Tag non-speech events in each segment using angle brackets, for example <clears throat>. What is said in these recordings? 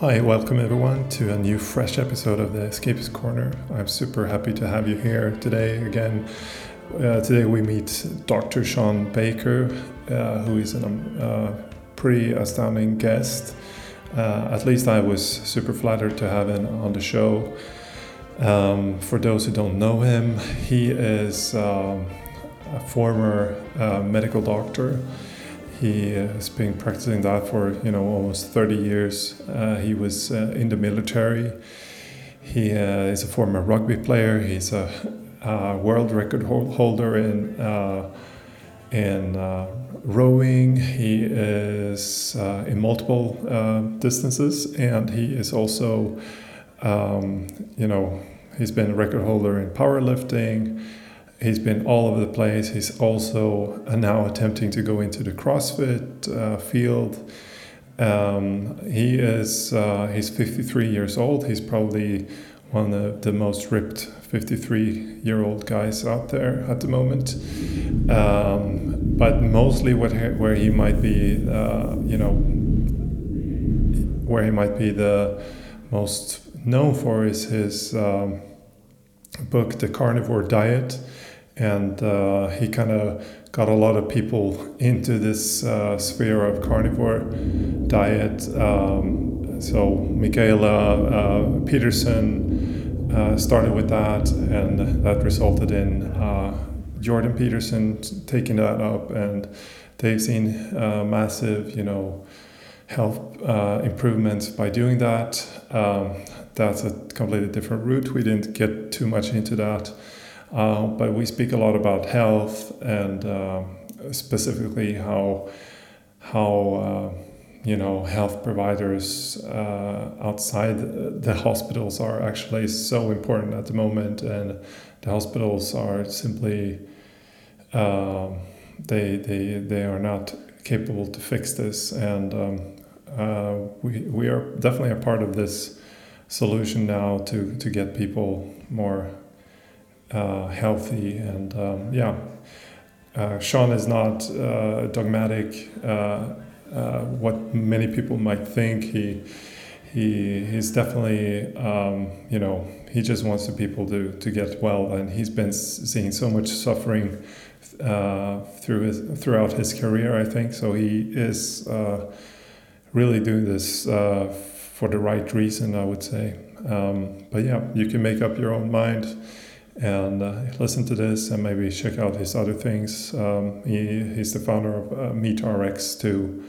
Hi, welcome everyone to a new fresh episode of the Escapist Corner. I'm super happy to have you here today again. Uh, today we meet Dr. Shawn Baker, uh, who is a um, uh, pretty astounding guest. Uh, at least I was super flattered to have him on the show. Um, for those who don't know him, he is um, a former uh, medical doctor he has been practicing that for you know almost 30 years. Uh, he was uh, in the military. He uh, is a former rugby player. He's a, a world record holder in uh, in uh, rowing. He is uh, in multiple distances, and he is also um, you know he's been a record holder in powerlifting he's been all over the place. He's also now attempting to go into the CrossFit uh, field. Um, he is uh, he's 53 years old. He's probably one of the most ripped 53 year old guys out there at the moment. Um, but mostly what where he might be, uh, you know, where he might be the most known for is his um, book, The Carnivore Diet and uh, he kind of got a lot of people into this uh, sphere of carnivore diet. Um, so Mikhaila uh, Peterson uh, started with that, and that resulted in uh, Jordan Peterson taking that up, and they've seen uh, massive, you know, health improvements by doing that. Um, that's a completely different route. We didn't get too much into that. Uh, but we speak a lot about health and uh, specifically how how uh, you know health providers uh, outside the hospitals are actually so important at the moment, and the hospitals are simply um, they they they are not capable to fix this, and um, uh, we we are definitely a part of this solution now to to get people more uh, healthy and um, yeah. Uh, Shawn is not uh, dogmatic. Uh, uh, what many people might think he he he's definitely um, you know he just wants the people to, to get well and he's been seeing so much suffering uh, through his throughout his career I think. So he is really doing this for the right reason I would say. Um, but yeah you can make up your own mind and uh, listen to this and maybe check out his other things. Um, he, he's the founder of uh, MeatRx to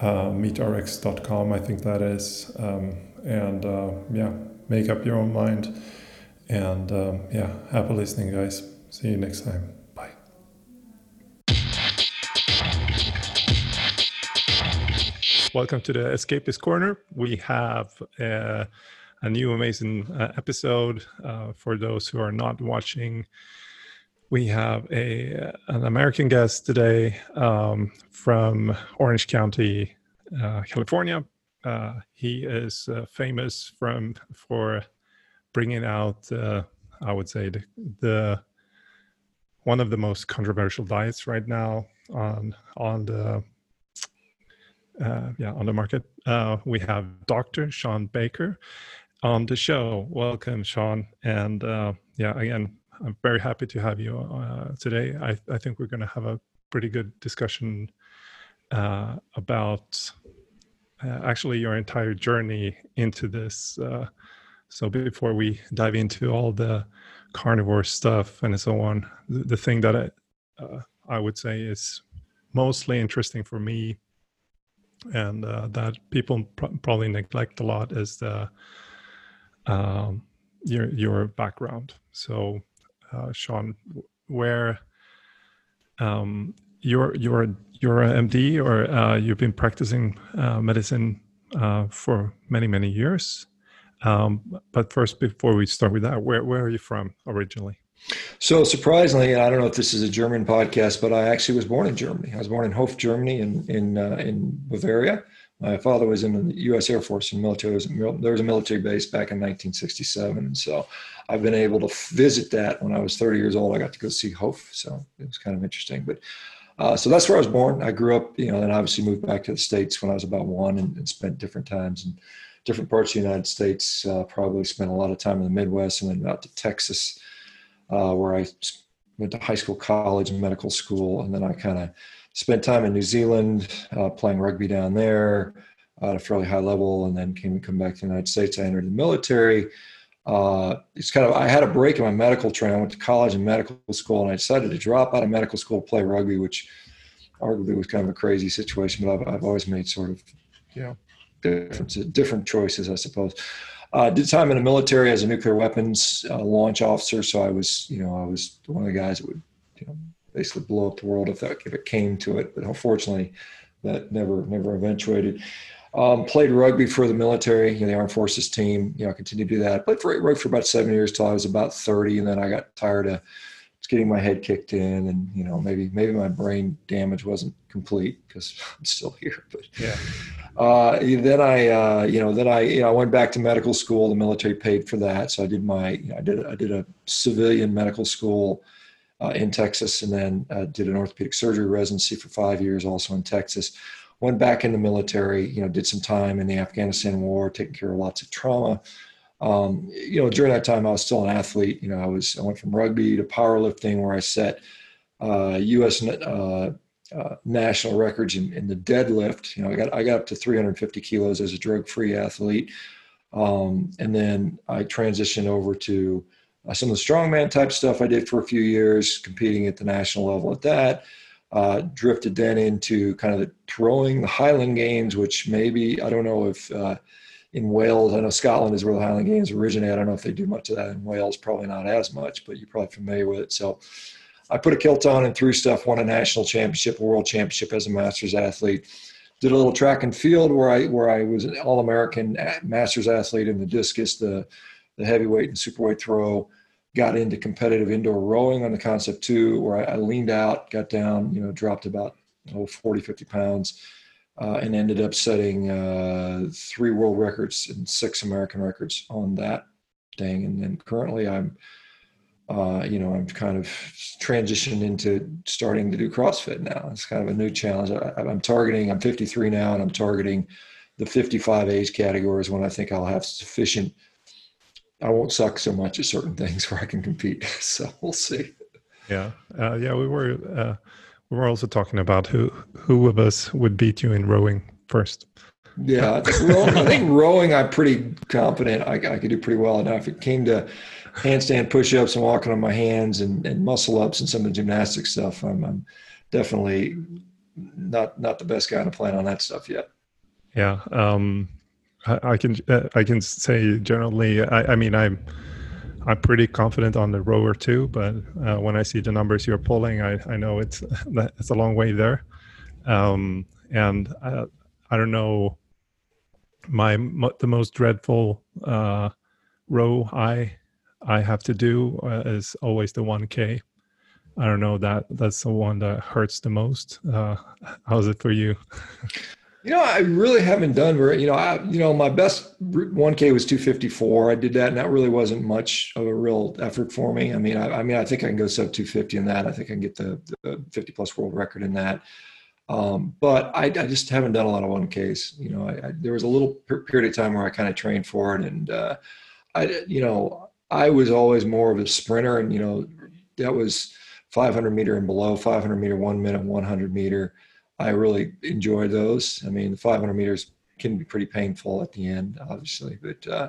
uh, meatrx.com, I think that is. Um, and uh, yeah, make up your own mind. And um, yeah, happy listening, guys. See you next time. Bye. Welcome to the Escapist Corner. We have uh, a new amazing uh, episode uh, for those who are not watching. We have a an American guest today um, from Orange County, uh, California. Uh, he is uh, famous from for bringing out, uh, I would say, the, the one of the most controversial diets right now on on the uh, yeah on the market. Uh, we have Dr. Shawn Baker, on the show. Welcome, Shawn. And uh, yeah, again, I'm very happy to have you uh, today. I, I think we're going to have a pretty good discussion uh, about uh, actually your entire journey into this. Uh, so before we dive into all the carnivore stuff and so on, the, the thing that I, uh, I would say is mostly interesting for me and that people pr- probably neglect a lot is the um, your your background. So, uh, Shawn, where um, you're you're you're an MD or uh, you've been practicing uh, medicine uh, for many many years. Um, but first, before we start with that, where where are you from originally? So surprisingly, I don't know if this is a German podcast, but I actually was born in Germany. I was born in Hof, Germany, in in uh, in Bavaria. My father was in the U.S. Air Force and military. There was a military base back in 1967, and so I've been able to visit that when I was 30 years old. I got to go see Hof, so it was kind of interesting. But Uh, so that's where I was born. I grew up, you know, and obviously moved back to the States when I was about one and, and spent different times in different parts of the United States. Uh, probably spent a lot of time in the Midwest and then out to Texas, uh, where I went to high school, college, and medical school. And then I kind of spent time in New Zealand uh, playing rugby down there at a fairly high level and then came come back to the United States. I entered the military uh, it's kind of I had a break in my medical training. I went to college and medical school, and I decided to drop out of medical school, to play rugby, which arguably was kind of a crazy situation. But I've, I've always made sort of you know different different choices, I suppose. Uh, did time in the military as a nuclear weapons uh, launch officer, so I was you know I was one of the guys that would you know basically blow up the world if that if it came to it. But unfortunately, that never never eventuated. Um, played rugby for the military, you know, the armed forces team. You know, I continued to do that. Played for rugby for about seven years till I was about thirty, and then I got tired of getting my head kicked in, and you know, maybe maybe my brain damage wasn't complete because <laughs> I'm still here. But yeah. Uh, then I, uh, you know, then I, you know, I went back to medical school. The military paid for that, so I did my, you know, I did, I did a civilian medical school in Texas, and then uh, did an orthopedic surgery residency for five years, also in Texas went back in the military, you know, did some time in the Afghanistan war, taking care of lots of trauma. Um, you know, during that time, I was still an athlete. You know, I was I went from rugby to powerlifting, where I set uh, U.S. Uh, uh, national records in, in, the deadlift. You know, I got I got up to 350 kilos as a drug-free athlete, um, and then I transitioned over to uh, some of the strongman type stuff I did for a few years, competing at the national level at that uh, drifted then into kind of the throwing, the Highland Games, which maybe I don't know if uh, in Wales, I know Scotland is where the Highland Games originate. I don't know if they do much of that in Wales, probably not as much, but you're probably familiar with it. So I put a kilt on and threw stuff, won a national championship, a world championship as a masters athlete. Did a little track and field where I where I was an All American masters athlete in the discus, the the heavyweight and superweight throw got into competitive indoor rowing on the Concept2, where I, I leaned out, got down, you know, dropped about oh, 40, 50 pounds, uh, and ended up setting uh, three world records and six American records on that thing. And then currently I'm, uh, you know, I'm kind of transitioned into starting to do CrossFit now. It's kind of a new challenge. I, I'm targeting, I'm 53 now, and I'm targeting the 55 age categories when I think I'll have sufficient – I won't suck so much at certain things <laughs> where I can compete. <laughs> So we'll see. Yeah, uh, yeah. We were uh, we were also talking about who who of us would beat you in rowing first. Yeah, I think rowing, I think rowing I'm pretty confident I, I could do pretty well. Now, if it came to handstand push-ups and walking on my hands and, and muscle ups and some of the gymnastic stuff, I'm, I'm definitely not not the best guy to plan on that stuff yet. Yeah. Um, I, can uh, I can say generally. I, I, mean, I'm I'm pretty confident on the rower too. But uh, when I see the numbers you're pulling, I, I know it's <laughs> it's a long way there. Um, and I, uh, I don't know. My the most dreadful uh, row I I have to do uh, is always the 1K. I don't know that that's the one that hurts the most. Uh, <laughs> how's it for you? <laughs> You know, I really haven't done very. You know, I you know my best 1K was 254. I did that, and that really wasn't much of a real effort for me. I mean, I, I mean, I think I can go sub 250 in that. I think I can get the, the 50 plus world record in that. Um, but I, I, just haven't done a lot of 1Ks. You know, I, there was a little period of time where I kind of trained for it, and uh, I, you know, I was always more of a sprinter, and you know, that was 500 meter and below, 500 meter, one minute, 100 meter. I really enjoy those. I mean, the 500 meters can be pretty painful at the end, obviously, but uh,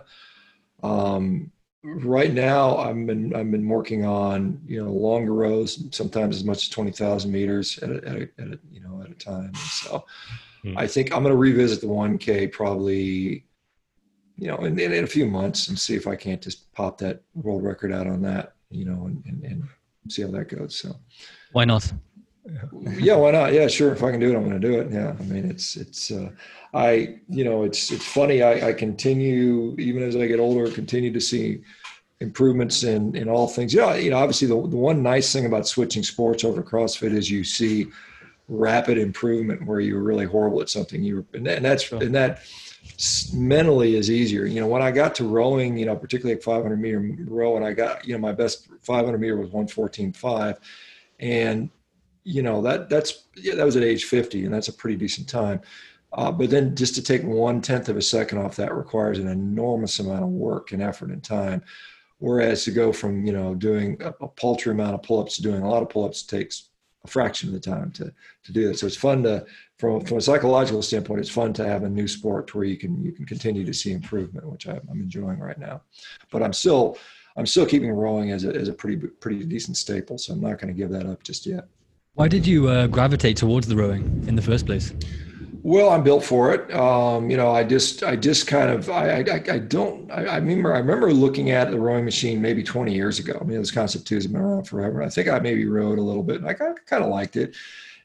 um, right now I've been I've been working on you know longer rows, sometimes as much as 20,000 meters at a, at, a, at a, you know at a time. So hmm. I think I'm going to revisit the 1K probably you know in, in, in, a few months and see if I can't just pop that world record out on that you know and, and, and see how that goes. So why not? Yeah. Why not? Yeah sure. If i can do it i'm going to do it. Yeah i mean it's it's uh, i you know it's it's funny. I, I continue even as i get older continue to see improvements in in all things. Yeah you know obviously the, the one nice thing about switching sports over crossfit is you see rapid improvement where you were really horrible at something. You were and, that, and that's and that mentally is easier. You know when i got to rowing you know particularly at 500 meter row and i got you know my best 500 meter was 114.5 and you know that that's yeah, that was at age 50 and that's a pretty decent time. Uh, but then just to take one tenth of a second off that requires an enormous amount of work and effort and time. Whereas to go from you know doing a, a paltry amount of pull-ups to doing a lot of pull-ups takes a fraction of the time to to do that. So it's fun to from, from a psychological standpoint it's fun to have a new sport where you can you can continue to see improvement which I'm, I'm enjoying right now. But i'm still i'm still keeping rowing as a, as a pretty pretty decent staple so i'm not going to give that up just yet why did you uh, gravitate towards the rowing in the first place? Well, I'm built for it. Um, you know, I just, I just kind of, I, I, I don't, I, I, remember, I remember looking at the rowing machine maybe 20 years ago. I mean, this Concept2 has been around forever. I think I maybe rowed a little bit. And I kind of liked it,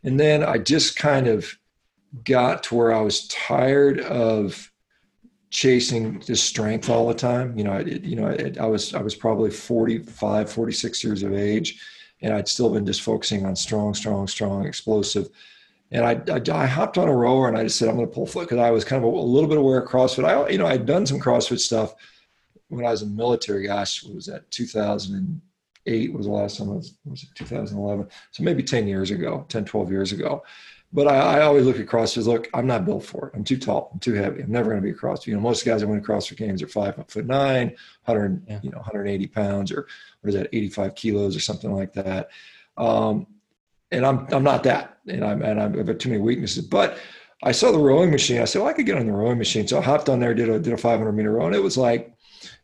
and then I just kind of got to where I was tired of chasing just strength all the time. You know, it, you know, I was, I was probably 45, 46 years of age and I'd still been just focusing on strong, strong, strong, explosive. And I, I, I hopped on a rower and I just said, I'm going to pull foot because I was kind of a, a, little bit aware of CrossFit. I, you know, I'd done some CrossFit stuff when I was in military. Gosh, was that 2008 was the last time I was, was it 2011? So maybe 10 years ago, 10, 12 years ago. But I, I, always look at CrossFit. Look, I'm not built for it. I'm too tall. I'm too heavy. I'm never going to be a CrossFit. You know, most guys that win CrossFit games are five foot nine, 100, yeah. you know, 180 pounds, or what is that, 85 kilos or something like that. Um, and I'm I'm not that, and I'm and I've got too many weaknesses. But I saw the rowing machine. I said, well, I could get on the rowing machine. So I hopped on there, did a did a 500 meter row, and it was like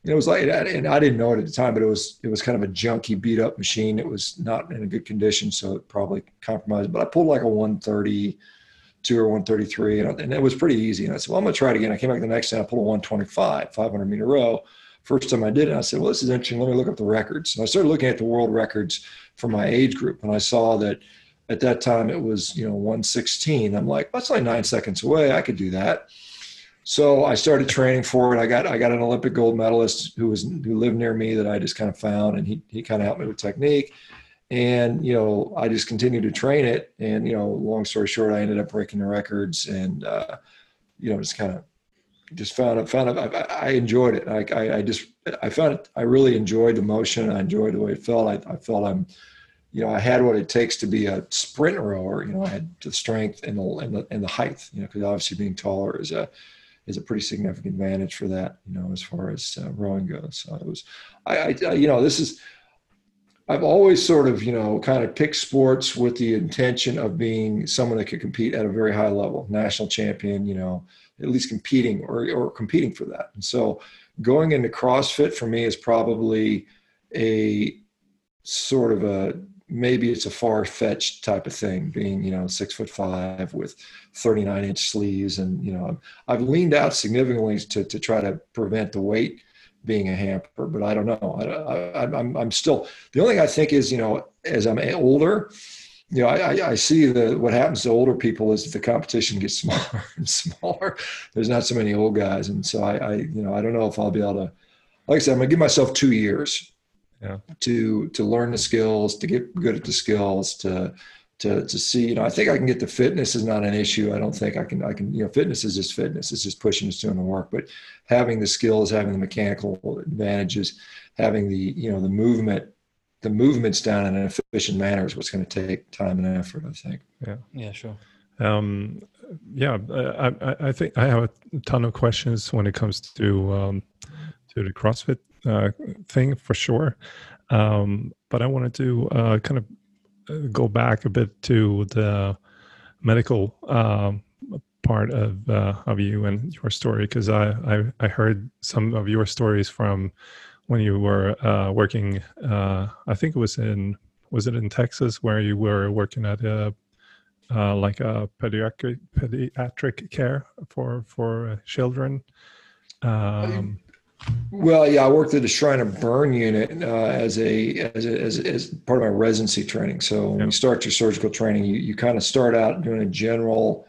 it was like, and I didn't know it at the time, but it was it was kind of a junky, beat up machine. It was not in a good condition, so it probably compromised. But I pulled like a 132 or 133, and, and it was pretty easy. And I said, well, I'm gonna try it again. I came back the next day, I pulled a 125, 500 meter row. First time I did it, I said, well, this is interesting. Let me look up the records. And I started looking at the world records for my age group, and I saw that at that time it was you know 116. I'm like, that's only nine seconds away. I could do that. So I started training for it. I got I got an Olympic gold medalist who was who lived near me that I just kind of found, and he he kind of helped me with technique. And you know, I just continued to train it. And you know, long story short, I ended up breaking the records, and uh, you know, just kind of just found it. Found it. I, I enjoyed it. I, I, I just I found it. I really enjoyed the motion. I enjoyed the way it felt. I, I felt I'm you know, I had what it takes to be a sprint rower. You know, I had the strength and the and the, and the height. You know, because obviously being taller is a is a pretty significant advantage for that, you know, as far as uh, rowing goes. So it was, I, I, you know, this is, I've always sort of, you know, kind of picked sports with the intention of being someone that could compete at a very high level, national champion, you know, at least competing or, or competing for that. And so going into CrossFit for me is probably a sort of a maybe it's a far fetched type of thing, being you know six foot five with 39 inch sleeves, and you know I've leaned out significantly to to try to prevent the weight being a hamper, but I don't know. I, I, I'm I'm still the only thing I think is you know as I'm older. You know, I, I see the what happens to older people is the competition gets <laughs> smaller and smaller. There's not so many old guys, and so I, I, you know, I don't know if I'll be able to. Like I said, I'm gonna give myself two years yeah. to to learn the skills, to get good at the skills, to to to see. You know, I think I can get the fitness is not an issue. I don't think I can. I can. You know, fitness is just fitness. It's just pushing, it's doing the work. But having the skills, having the mechanical advantages, having the you know the movement the movements down in an efficient manner is what's going to take time and effort. I think. Yeah. Yeah. Sure. Um, yeah, I, I, think I have a ton of questions when it comes to um, to the CrossFit uh, thing for sure. Um, but I wanted to uh, kind of uh, go back a bit to the medical um, part of uh, of you and your story because I, I, I heard some of your stories from when you were uh, working. Uh, I think it was in was it in Texas where you were working at a uh, like a pediatric pediatric care for for children. Um, well, yeah, I worked at the Shriner Burn Unit uh, as, a, as, a, as as part of my residency training. So when you start your surgical training, you you kind of start out doing a general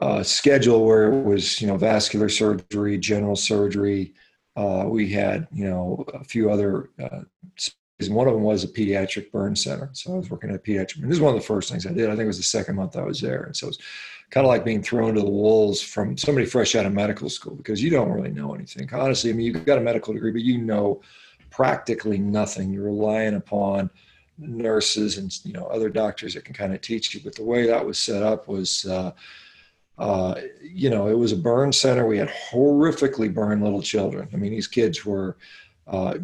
uh, schedule where it was you know vascular surgery, general surgery. Uh, we had you know a few other. Uh, one of them was a pediatric burn center. So I was working at a pediatric. And this is one of the first things I did. I think it was the second month I was there, and so it was kind of like being thrown to the wolves from somebody fresh out of medical school because you don't really know anything. Honestly, I mean, you've got a medical degree, but you know practically nothing. You're relying upon nurses and you know other doctors that can kind of teach you. But the way that was set up was, uh, uh, you know, it was a burn center. We had horrifically burned little children. I mean, these kids were uh,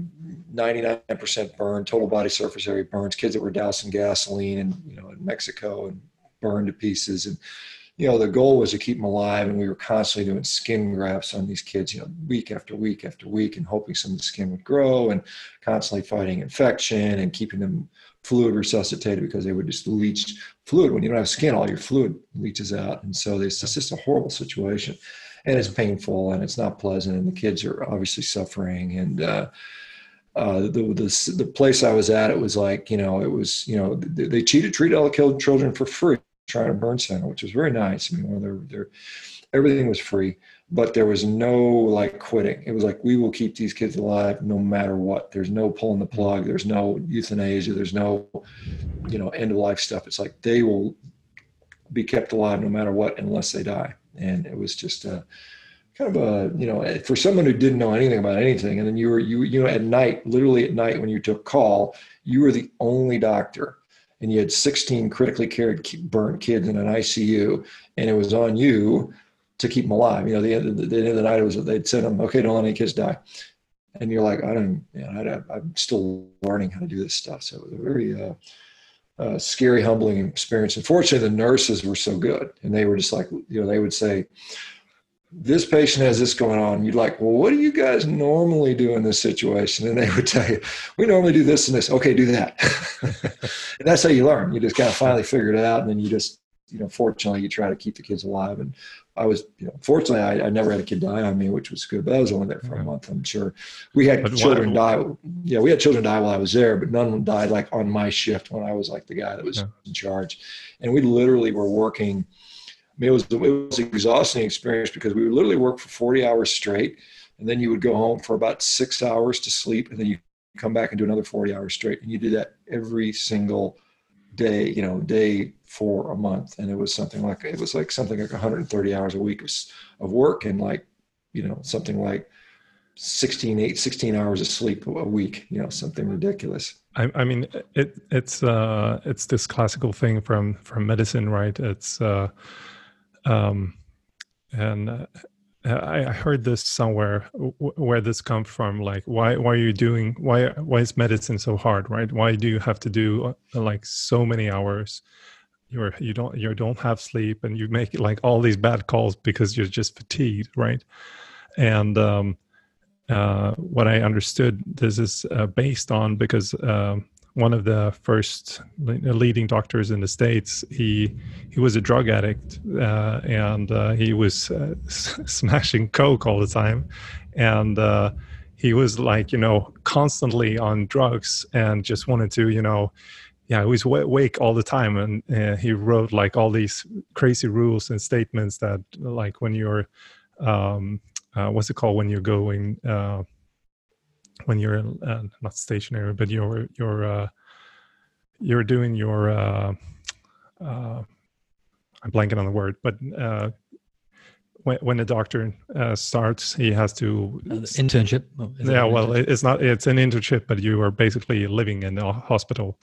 99% burn, total body surface area burns. Kids that were dousing gasoline and you know in Mexico and burned to pieces and you know, the goal was to keep them alive, and we were constantly doing skin grafts on these kids, you know, week after week after week, and hoping some of the skin would grow, and constantly fighting infection and keeping them fluid resuscitated because they would just leach fluid. When you don't have skin, all your fluid leaches out, and so it's just a horrible situation, and it's painful and it's not pleasant, and the kids are obviously suffering, and uh, uh, the, the the place I was at, it was like you know, it was you know, they, they cheated, treated all the killed children for free Shriners Burn Center, which was very nice. I mean, everything was free, but there was no like quitting. It was like, we will keep these kids alive no matter what. There's no pulling the plug. There's no euthanasia. There's no, you know, end of life stuff. It's like they will be kept alive no matter what unless they die. And it was just a, kind of a you know for someone who didn't know anything about anything and then you were you you know at night literally at night when you took call you were the only doctor and you had 16 critically cared burnt kids in an ICU, and it was on you to keep them alive. You know, the end of the, the, end of the night, it was they'd send them, okay, don't let any kids die. And you're like, I don't, you know, I, am still learning how to do this stuff. So it was a very uh, uh, scary, humbling experience. Unfortunately, the nurses were so good, and they were just like, you know, they would say, this patient has this going on. You'd like, well, what do you guys normally do in this situation? And they <laughs> would tell you, we normally do this and this. Okay, do that. <laughs> and that's how you learn. You just kind of finally figure it out. And then you just, you know, fortunately, you try to keep the kids alive. And I was, you know, fortunately, I, I never had a kid die on me, which was good. But I was only there for a month, I'm sure. We had but children die. Yeah, we had children die while I was there, but none died like on my shift when I was like the guy that was yeah. in charge. And we literally were working – I mean, it was it was an exhausting experience because we would literally work for 40 hours straight, and then you would go home for about six hours to sleep, and then you come back and do another 40 hours straight, and you do that every single day, you know, day for a month, and it was something like it was like something like 130 hours a week of, of work, and like you know something like 16 8 16 hours of sleep a week you know something ridiculous. I, I mean it it's uh it's this classical thing from from medicine right? It's uh um, and uh, I, I, heard this somewhere w- where this comes from. Like, why why are you doing why why is medicine so hard, right? Why do you have to do uh, like so many hours? You're you don't you don't have sleep, and you make like all these bad calls because you're just fatigued, right? And um, uh, what I understood this is uh, based on because. Um, one of the first leading doctors in the states. He he was a drug addict uh, and uh, he was uh, <laughs> smashing coke all the time, and uh, he was like you know constantly on drugs and just wanted to you know. Yeah, he was awake all the time, and uh, he wrote like all these crazy rules and statements that, like, when you're, um, uh, what's it called when you're going, when you're uh, not stationary, but you're you're uh, you're doing your uh, uh, I'm blanking on the word, but uh, when when the doctor uh, starts, he has to uh, internship. Oh, yeah, well, internship? it's not it's an internship, but you are basically living in a hospital.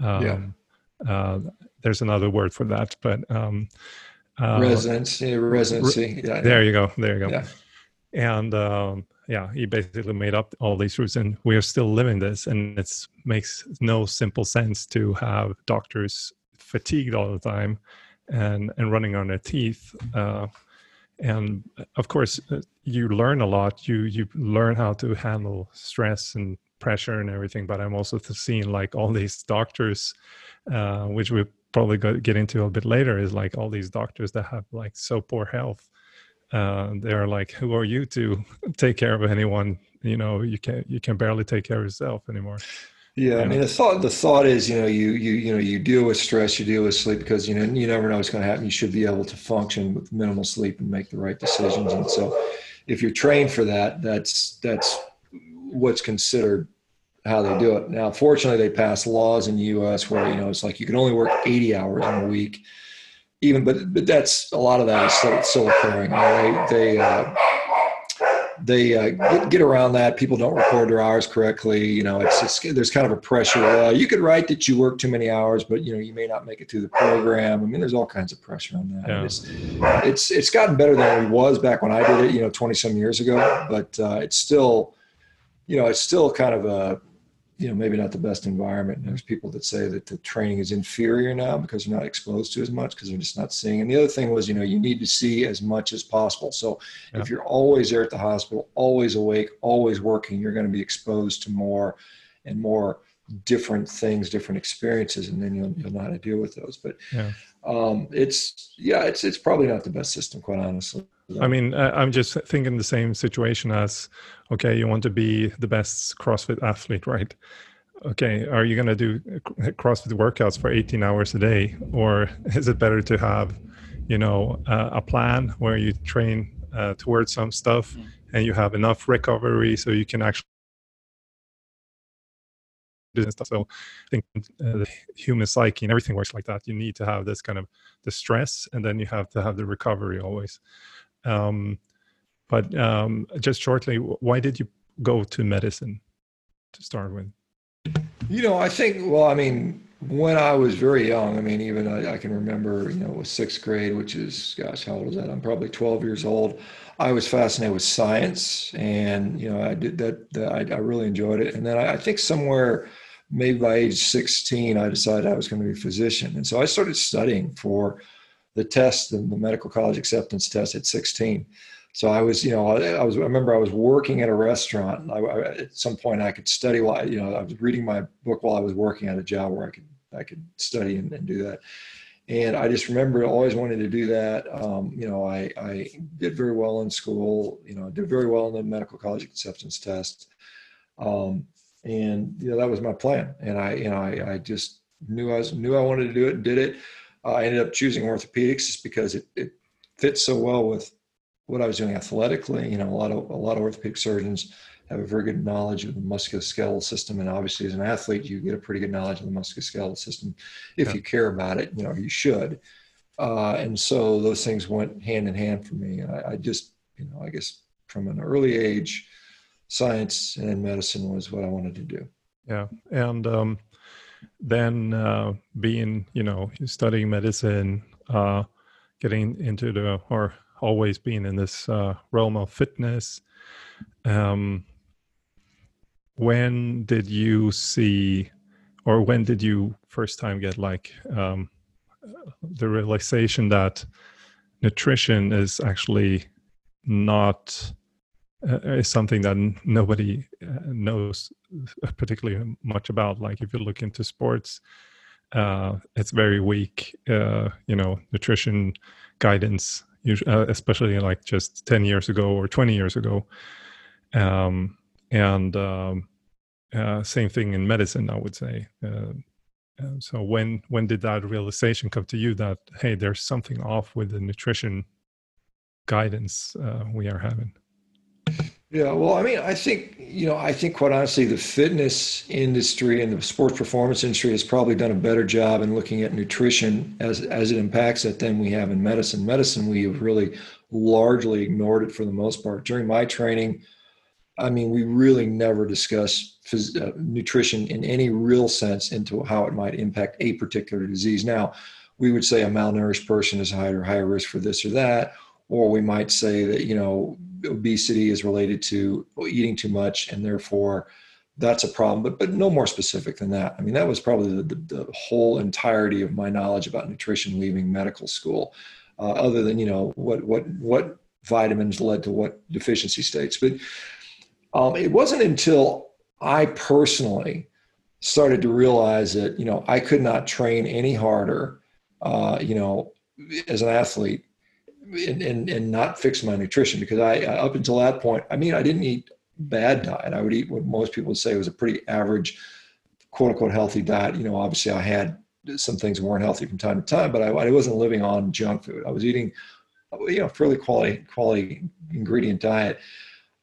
Um, yeah. Uh, there's another word for that, but um, uh, residency. Residency. Yeah, there you go. There you go. Yeah. And um, yeah, he basically made up all these rules, and we are still living this, and it makes no simple sense to have doctors fatigued all the time and and running on their teeth. Uh, and of course, uh, you learn a lot. You you learn how to handle stress and pressure and everything. But I'm also seeing like all these doctors, uh, which we probably get into a bit later, is like all these doctors that have like so poor health uh, they're like, "Who are you to <laughs> take care of anyone? You know, you can't. you can barely take care of yourself anymore." Yeah, I mean the thought the thought is you know you you you know you deal with stress, you deal with sleep because you know you never know what's going to happen. You should be able to function with minimal sleep and make the right decisions. And so, if you're trained for that, that's that's what's considered how they do it. Now, fortunately, they pass laws in the U.S. where you know it's like you can only work 80 hours in a week even but but that's a lot of that is still, still occurring. They they uh, they uh, get, get, around that. People don't record their hours correctly. You know, it's, it's there's kind of a pressure. Uh, you could write that you work too many hours, but you know you may not make it through the program. I mean, there's all kinds of pressure on that. Yeah. It's, it's it's gotten better than it was back when I did it. You know, 20 some years ago, but uh, it's still, you know, it's still kind of a you know maybe not the best environment. And there's people that say that the training is inferior now because they're not exposed to as much because they're just not seeing. And the other thing was, you know, you need to see as much as possible. So yeah. if you're always there at the hospital, always awake, always working, you're going to be exposed to more and more different things, different experiences, and then you'll you'll know how to deal with those. But yeah. um, it's yeah, it's it's probably not the best system, quite honestly. I mean, I'm just thinking the same situation as okay, you want to be the best CrossFit athlete, right? Okay, are you going to do CrossFit workouts for 18 hours a day, or is it better to have, you know, uh, a plan where you train uh, towards some stuff mm. and you have enough recovery so you can actually and stuff. So I think uh, the human psyche and everything works like that. You need to have this kind of the stress, and then you have to have the recovery always. Um, but um, just shortly, why did you go to medicine to start with? You know, I think, well, I mean, when I was very young, I mean, even I, I, can remember, you know, with sixth grade, which is, gosh, how old is that? I'm probably 12 years old. I was fascinated with science, and you know, I did that. that I, I, really enjoyed it. And then I, I, think somewhere, maybe by age 16, I decided I was going to be a physician, and so I started studying for the test, and the medical college acceptance test at 16. So I was, you know, I, was. I remember I was working at a restaurant. I, I, at some point, I could study while, you know, I was reading my book while I was working at a job where I could, I could study and, and do that. And I just remember always wanting to do that. Um, you know, I, I did very well in school. You know, I did very well in the medical college acceptance test. Um, and you know that was my plan. And I, you know, I, I just knew I was knew I wanted to do it and did it. I ended up choosing orthopedics just because it, it fits so well with what I was doing athletically. You know, a lot of a lot of orthopedic surgeons have a very good knowledge of the musculoskeletal system, and obviously, as an athlete, you get a pretty good knowledge of the musculoskeletal system if yeah. you care about it. You know, you should. Uh, and so those things went hand in hand for me. And I, I, just, you know, I guess from an early age, science and medicine was what I wanted to do. Yeah, and um, then uh, being, you know, studying medicine, uh, getting into the or always being in this uh, realm of fitness. Um, when did you see, or when did you first time get like um, the realization that nutrition is actually not uh, is something that nobody uh, knows particularly much about. Like if you look into sports, uh, it's very weak. Uh, you know, nutrition guidance uh, especially like just 10 years ago or 20 years ago um, and um, uh, same thing in medicine i would say so when when did that realization come to you that hey there's something off with the nutrition guidance we are having yeah, well, I mean, I think, you know, I think quite honestly, the fitness industry and the sports performance industry has probably done a better job in looking at nutrition as, as it impacts it than we have in medicine. Medicine, we have really largely ignored it for the most part. During my training, I mean, we really never discuss phys- uh, nutrition in any real sense into how it might impact a particular disease. Now, we would say a malnourished person is higher higher risk for this or that, or we might say that you know obesity is related to eating too much and therefore that's a problem but but no more specific than that. I mean that was probably the, the, the whole entirety of my knowledge about nutrition leaving medical school uh, other than you know what what what vitamins led to what deficiency states. But um, it wasn't until i personally started to realize that you know i could not train any harder uh, you know as an athlete and, and, and not fix my nutrition because I, up until that point, I mean, I didn't eat bad diet. I would eat what most people would say was a pretty average, quote unquote, healthy diet. You know, obviously I had some things weren't healthy from time to time, but I, I wasn't living on junk food. I was eating, you know, fairly quality, quality ingredient diet.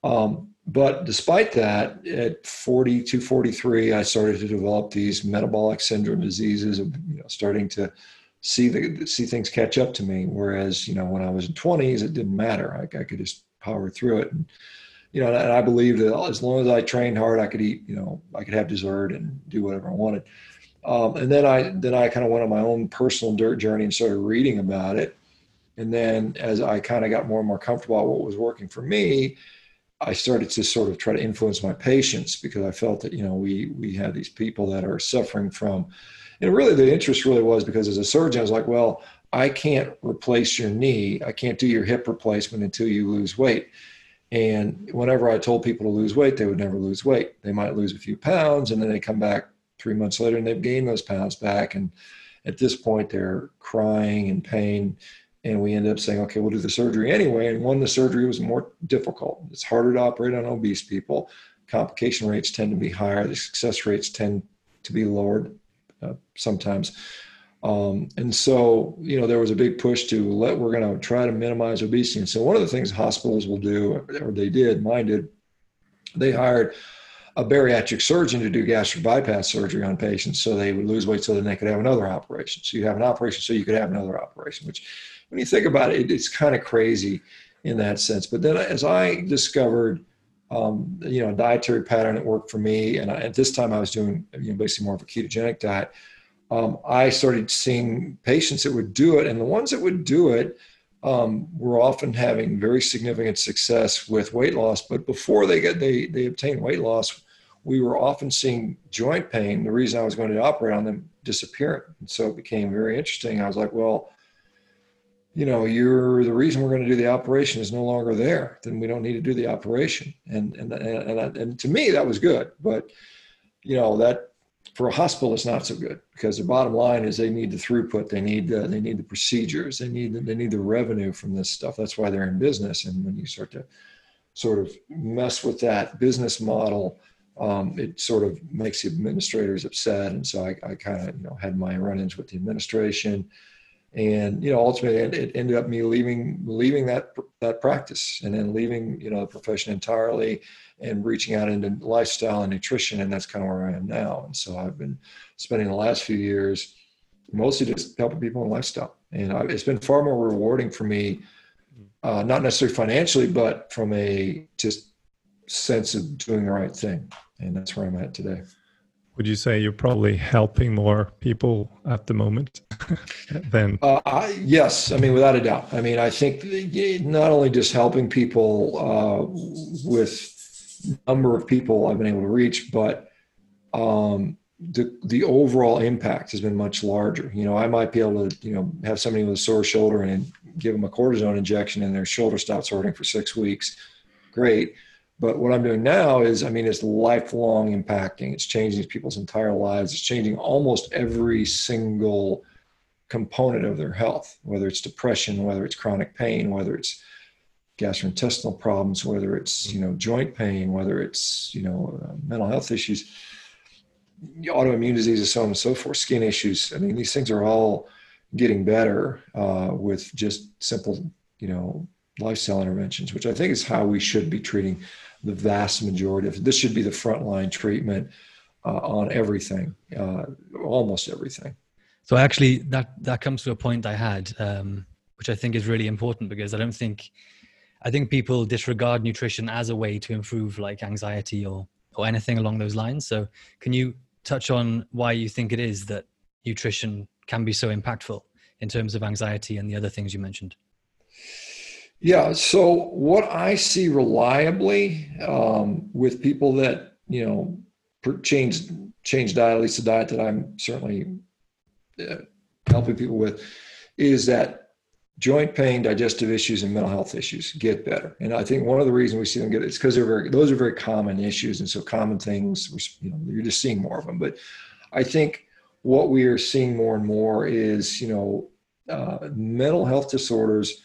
Um, but despite that, at 42, 43, I started to develop these metabolic syndrome diseases, you know, starting to see the see things catch up to me. Whereas you know when I was in twenties, it didn't matter. I, I could just power through it. And you know, and I believed that as long as I trained hard, I could eat, you know, I could have dessert and do whatever I wanted. Um, and then I then I kind of went on my own personal dirt journey and started reading about it. And then as I kind of got more and more comfortable about what was working for me, I started to sort of try to influence my patients because I felt that you know we we have these people that are suffering from, and really the interest really was because as a surgeon I was like, well, I can't replace your knee, I can't do your hip replacement until you lose weight. And whenever I told people to lose weight, they would never lose weight. They might lose a few pounds and then they come back three months later and they've gained those pounds back. And at this point, they're crying in pain. And we end up saying, okay, we'll do the surgery anyway. And one, the surgery was more difficult. It's harder to operate on obese people. Complication rates tend to be higher. The success rates tend to be lowered uh, sometimes. Um, and so, you know, there was a big push to let, we're going to try to minimize obesity. And so one of the things hospitals will do, or they did, mine did, they hired a bariatric surgeon to do gastric bypass surgery on patients so they would lose weight so then they could have another operation. So you have an operation so you could have another operation, which when you think about it, it's kind of crazy in that sense. But then as I discovered, um, you know, a dietary pattern that worked for me, and I, at this time I was doing, you know, basically more of a ketogenic diet, um, I started seeing patients that would do it, and the ones that would do it um, were often having very significant success with weight loss. But before they get they they obtain weight loss, we were often seeing joint pain. The reason I was going to operate on them disappearing. And so it became very interesting. I was like, well, you know, you're the reason we're going to do the operation is no longer there. Then we don't need to do the operation. And and and and, and to me that was good. But you know that for a hospital it's not so good because the bottom line is they need the throughput, they need the, they need the procedures, they need the, they need the revenue from this stuff. That's why they're in business. And when you start to sort of mess with that business model um, it sort of makes the administrators upset. And so I, I kind of, you know, had my run-ins with the administration, and you know, ultimately it ended up me leaving leaving that that practice, and then leaving you know the profession entirely, and reaching out into lifestyle and nutrition, and that's kind of where I am now. And so I've been spending the last few years mostly just helping people in lifestyle, and I, it's been far more rewarding for me, uh, not necessarily financially, but from a just sense of doing the right thing and that's where I'm at today. Would you say you're probably helping more people at the moment <laughs> than? Uh, I, yes, I mean without a doubt. I mean I think not only just helping people uh, with number of people I've been able to reach, but um, the the overall impact has been much larger. You know, I might be able to you know have somebody with a sore shoulder and give them a cortisone injection, and their shoulder stops hurting for six weeks. Great but what I'm doing now is, I mean, it's lifelong impacting. It's changing people's entire lives. It's changing almost every single component of their health, whether it's depression, whether it's chronic pain, whether it's gastrointestinal problems, whether it's you know joint pain, whether it's you know uh, mental health issues, autoimmune diseases, so on and so forth, skin issues. I mean, these things are all getting better uh, with just simple you know lifestyle interventions, which I think is how we should be treating the vast majority of this should be the frontline treatment uh, on everything, uh, almost everything. So actually, that that comes to a point I had, um, which I think is really important because I don't think, I think people disregard nutrition as a way to improve like anxiety or or anything along those lines. So can you touch on why you think it is that nutrition can be so impactful in terms of anxiety and the other things you mentioned? Yeah. So what I see reliably um, with people that you know change change diet, at least the diet that I'm certainly uh, helping people with, is that joint pain, digestive issues, and mental health issues get better. And I think one of the reasons we see them get it's because they're very those are very common issues, and so common things. You know, you're just seeing more of them. But I think what we are seeing more and more is you know uh, mental health disorders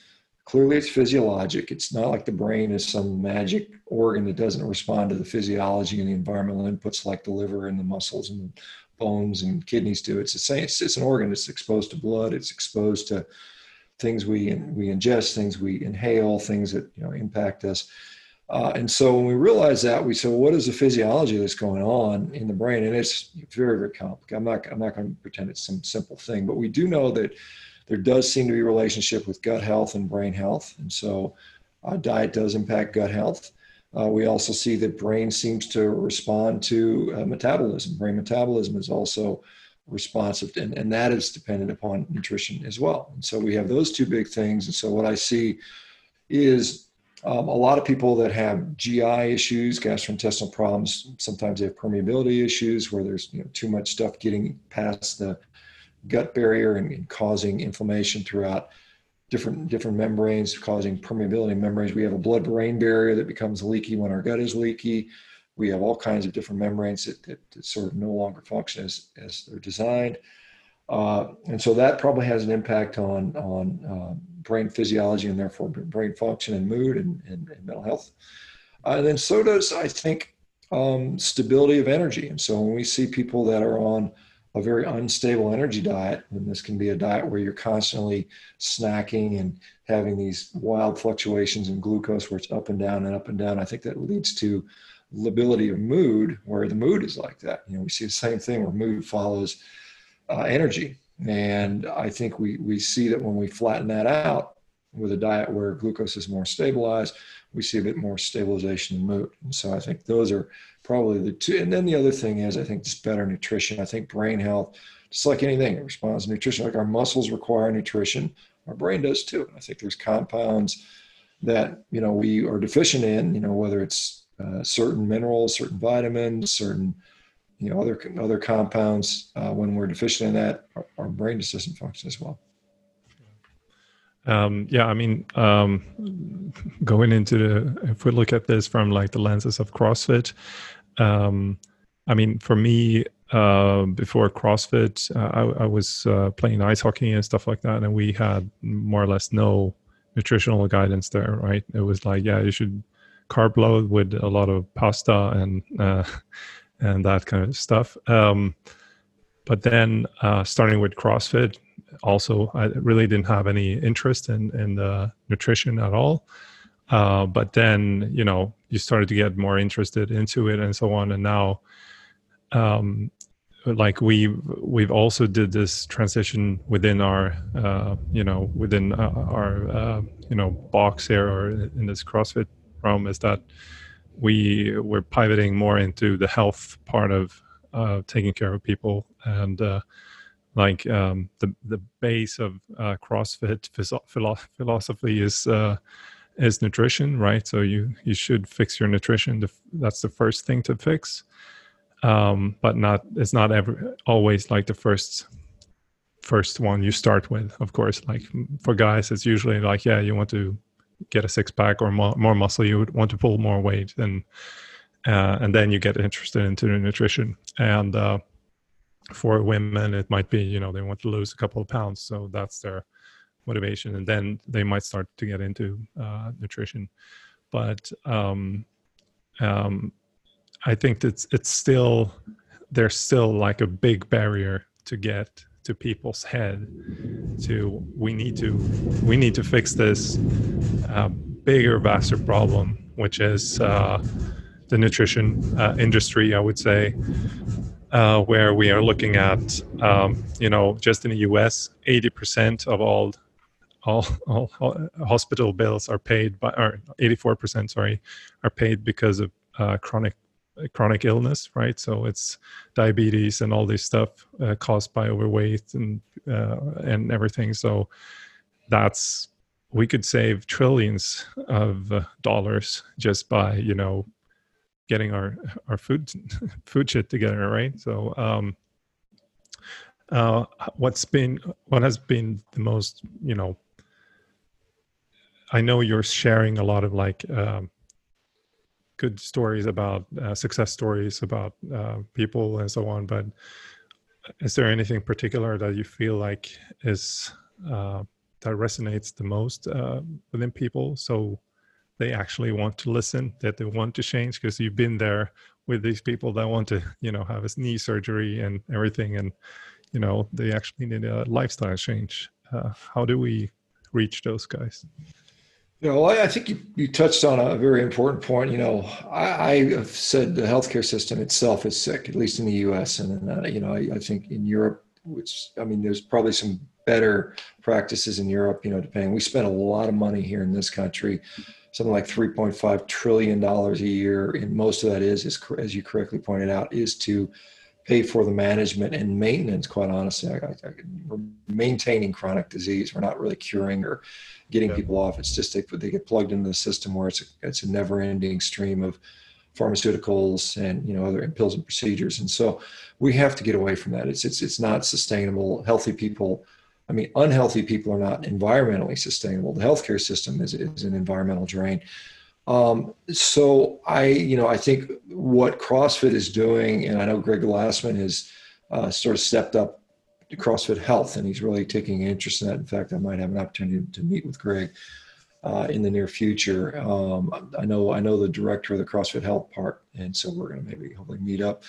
clearly it's physiologic. It's not like the brain is some magic organ that doesn't respond to the physiology and the environmental inputs like the liver and the muscles and the bones and kidneys do. It's the same. It's, it's an organ. It's exposed to blood. It's exposed to things we we ingest, things we inhale, things that you know impact us. Uh, and so when we realize that, we say, well, what is the physiology that's going on in the brain? And it's very, very complicated. I'm not, I'm not going to pretend it's some simple thing, but we do know that there does seem to be a relationship with gut health and brain health. And so uh, diet does impact gut health. Uh, we also see that brain seems to respond to uh, metabolism. Brain metabolism is also responsive, and, and that is dependent upon nutrition as well. And so we have those two big things. And so what I see is um, a lot of people that have GI issues, gastrointestinal problems, sometimes they have permeability issues where there's you know, too much stuff getting past the gut barrier and, causing inflammation throughout different different membranes causing permeability membranes. We have a blood-brain barrier that becomes leaky when our gut is leaky. We have all kinds of different membranes that, that, that sort of no longer function as, as they're designed. Uh, and so that probably has an impact on, on uh, brain physiology and therefore brain function and mood and, and, and mental health. Uh, and then so does, I think, um, stability of energy. And so when we see people that are on a very unstable energy diet, and this can be a diet where you're constantly snacking and having these wild fluctuations in glucose where it's up and down and up and down, I think that leads to lability of mood where the mood is like that. You know, we see the same thing where mood follows uh, energy. And I think we, we see that when we flatten that out with a diet where glucose is more stabilized, we see a bit more stabilization in mood. And so I think those are probably the two. And then the other thing is, I think just better nutrition. I think brain health, just like anything, it responds to nutrition. Like our muscles require nutrition, our brain does too. I think there's compounds that you know we are deficient in. You know whether it's uh, certain minerals, certain vitamins, certain you know other other compounds. Uh, when we're deficient in that, our, our brain just doesn't function as well. Um, yeah, I mean, um, going into the, if we look at this from like the lenses of CrossFit, um, I mean, for me, uh, before CrossFit, uh, I, I, was uh, playing ice hockey and stuff like that, and we had more or less no nutritional guidance there, right? It was like, yeah, you should carb load with a lot of pasta and uh, <laughs> and that kind of stuff. Um, but then, uh, starting with CrossFit, also I really didn't have any interest in in the nutrition at all. Uh, but then you know you started to get more interested into it and so on, and now. Um, like we we've also did this transition within our uh, you know within uh, our uh, you know box here or in this CrossFit realm is that we we're pivoting more into the health part of uh, taking care of people and uh, like um, the the base of uh, CrossFit philosophy is uh, is nutrition, right? So you you should fix your nutrition. That's the first thing to fix, um, but not it's not ever always like the first first one you start with. Of course, like for guys, it's usually like yeah, you want to get a six pack or more, more muscle, you would want to pull more weight, and uh, and then you get interested into nutrition and. For women it might be you know they want to lose a couple of pounds so that's their motivation and then they might start to get into uh, nutrition. But um, um, i think it's it's still there's still like a big barrier to get to people's head to we need to we need to fix this uh, bigger vaster problem which is uh, the nutrition uh, industry i would say uh, where we are looking at, um, you know, just in the U.S., 80% of all, all all, all hospital bills are paid by, or 84%, sorry, are paid because of uh, chronic chronic illness, right? So it's diabetes and all this stuff uh, caused by overweight and uh, and everything. So that's we could save trillions of uh, dollars just by you know getting our our food <laughs> food shit together, right? So, um, uh, what's been what has been the most, you know? I know you're sharing a lot of like um, good stories about uh, success stories about uh, people and so on, but is there anything particular that you feel like is uh, that resonates the most uh, within people? So they actually want to listen, that they want to change because you've been there with these people that want to, you know, have a knee surgery and everything, and you know they actually need a lifestyle change. Uh, how do we reach those guys? You know, I think you, you touched on a very important point. You know, I, I have said the healthcare system itself is sick, at least in the U.S. And uh, you know, I, I, think in Europe, which I mean, there's probably some better practices in Europe. You know, depending. We spend a lot of money here in this country something like 3.5 trillion dollars a year, and most of that is, is as you correctly pointed out, is to pay for the management and maintenance. Quite honestly, I, I, we're maintaining chronic disease. We're not really curing or getting yeah. people off. It's just they they get plugged into the system where it's a, it's a never-ending stream of pharmaceuticals and you know other pills and procedures. And so we have to get away from that. It's it's it's not sustainable. Healthy people I mean, unhealthy people are not environmentally sustainable. The healthcare system is, is an environmental drain. Um, so I, you know, I think what CrossFit is doing, and I know Greg Glassman has uh, sort of stepped up to CrossFit Health, and he's really taking interest in that. In fact, I might have an opportunity to meet with Greg uh, in the near future. Um, I know I know the director of the CrossFit Health part, and so we're going to maybe hopefully meet up.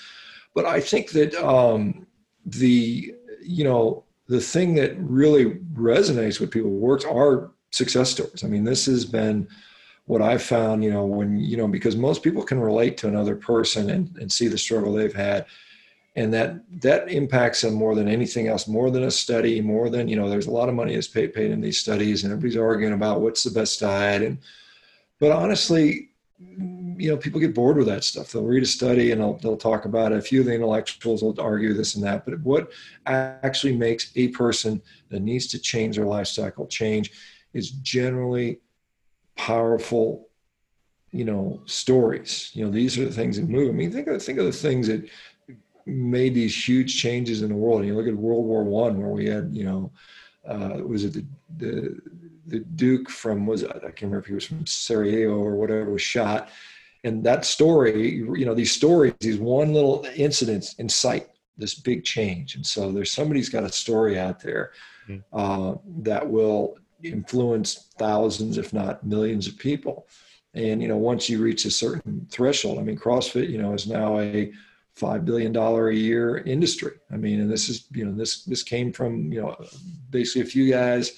But I think that um, the you know the thing that really resonates with people works are success stories. I mean, this has been what I've found, you know, when, you know, because most people can relate to another person and, and see the struggle they've had. And that that impacts them more than anything else, more than a study, more than, you know, there's a lot of money that's paid paid in these studies and everybody's arguing about what's the best diet. And but honestly, you know, people get bored with that stuff. They'll read a study and they'll, they'll talk about it. A few of the intellectuals will argue this and that. But what actually makes a person that needs to change their lifestyle change is generally powerful, you know, stories. You know, these are the things that move. I mean, think of think of the things that made these huge changes in the world. You look at World War One, where we had, you know, uh, was it the, the the Duke from was I can't remember if he was from Sarajevo or whatever was shot, and that story, you know, these stories, these one little incidents incite this big change, and so there's somebody's got a story out there mm-hmm. uh, that will influence thousands, if not millions, of people. And you know, once you reach a certain threshold, I mean, CrossFit, you know, is now a five billion dollar a year industry. I mean, and this is you know this this came from you know basically a few guys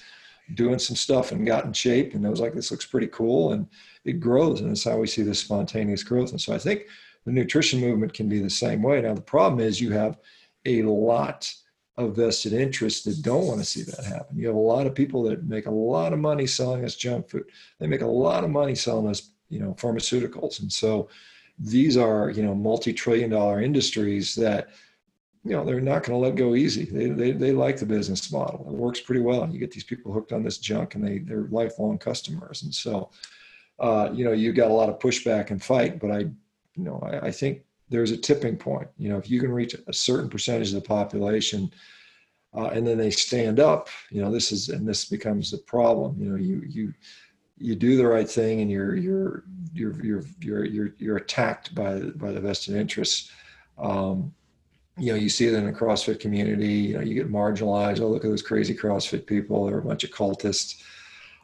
doing some stuff and got in shape and I was like this looks pretty cool and it grows and that's how we see this spontaneous growth. And so I think the nutrition movement can be the same way. Now the problem is you have a lot of vested interests that don't want to see that happen. You have a lot of people that make a lot of money selling us junk food. They make a lot of money selling us, you know, pharmaceuticals. And so these are, you know, multi-trillion dollar industries that you know they're not going to let go easy they, they, they like the business model it works pretty well you get these people hooked on this junk and they they're lifelong customers and so uh, you know you got a lot of pushback and fight but i you know I, I, think there's a tipping point you know if you can reach a certain percentage of the population uh, and then they stand up you know this is and this becomes the problem you know you you you do the right thing and you're you're you're you're you're you're, you're attacked by by the vested interests um, you know, you see it in the CrossFit community. You know, you get marginalized. Oh, look at those crazy CrossFit people. They're a bunch of cultists.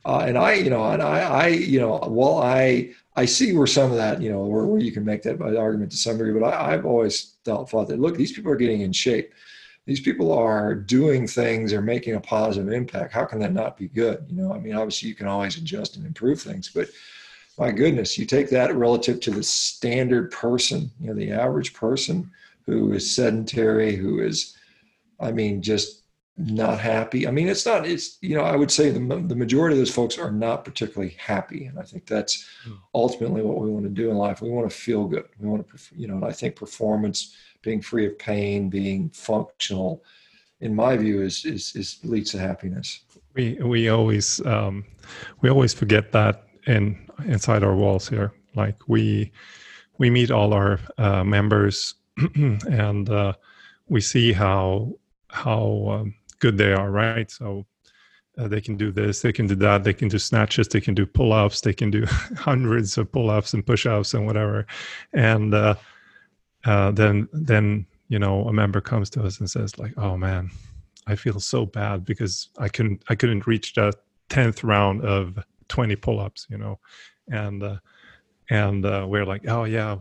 Uh, and I, you know, and I, I, you know, well, I, I see where some of that, you know, where, where you can make that argument to some degree. But I, have always thought, thought that look, these people are getting in shape. These people are doing things. They're making a positive impact. How can that not be good? You know, I mean, obviously you can always adjust and improve things, but my goodness, you take that relative to the standard person, you know, the average person who is sedentary, who is, I mean, just not happy. I mean, it's not, it's, you know, I would say the, the majority of those folks are not particularly happy. And I think that's hmm. ultimately what we want to do in life. We want to feel good. We want to, you know, and I think performance, being free of pain, being functional, in my view, is, is, is leads to happiness. We, we always, um, we always forget that in inside our walls here. Like we, we meet all our uh, members <clears throat> and uh, we see how how um, good they are, right? So uh, they can do this, they can do that, they can do snatches, they can do pull-ups, they can do <laughs> hundreds of pull-ups and push-ups and whatever, and uh, uh, then then you know a member comes to us and says like, oh man, I feel so bad because I couldn't I couldn't reach the tenth round of twenty pull-ups, you know, and uh, and uh, we're like, oh yeah,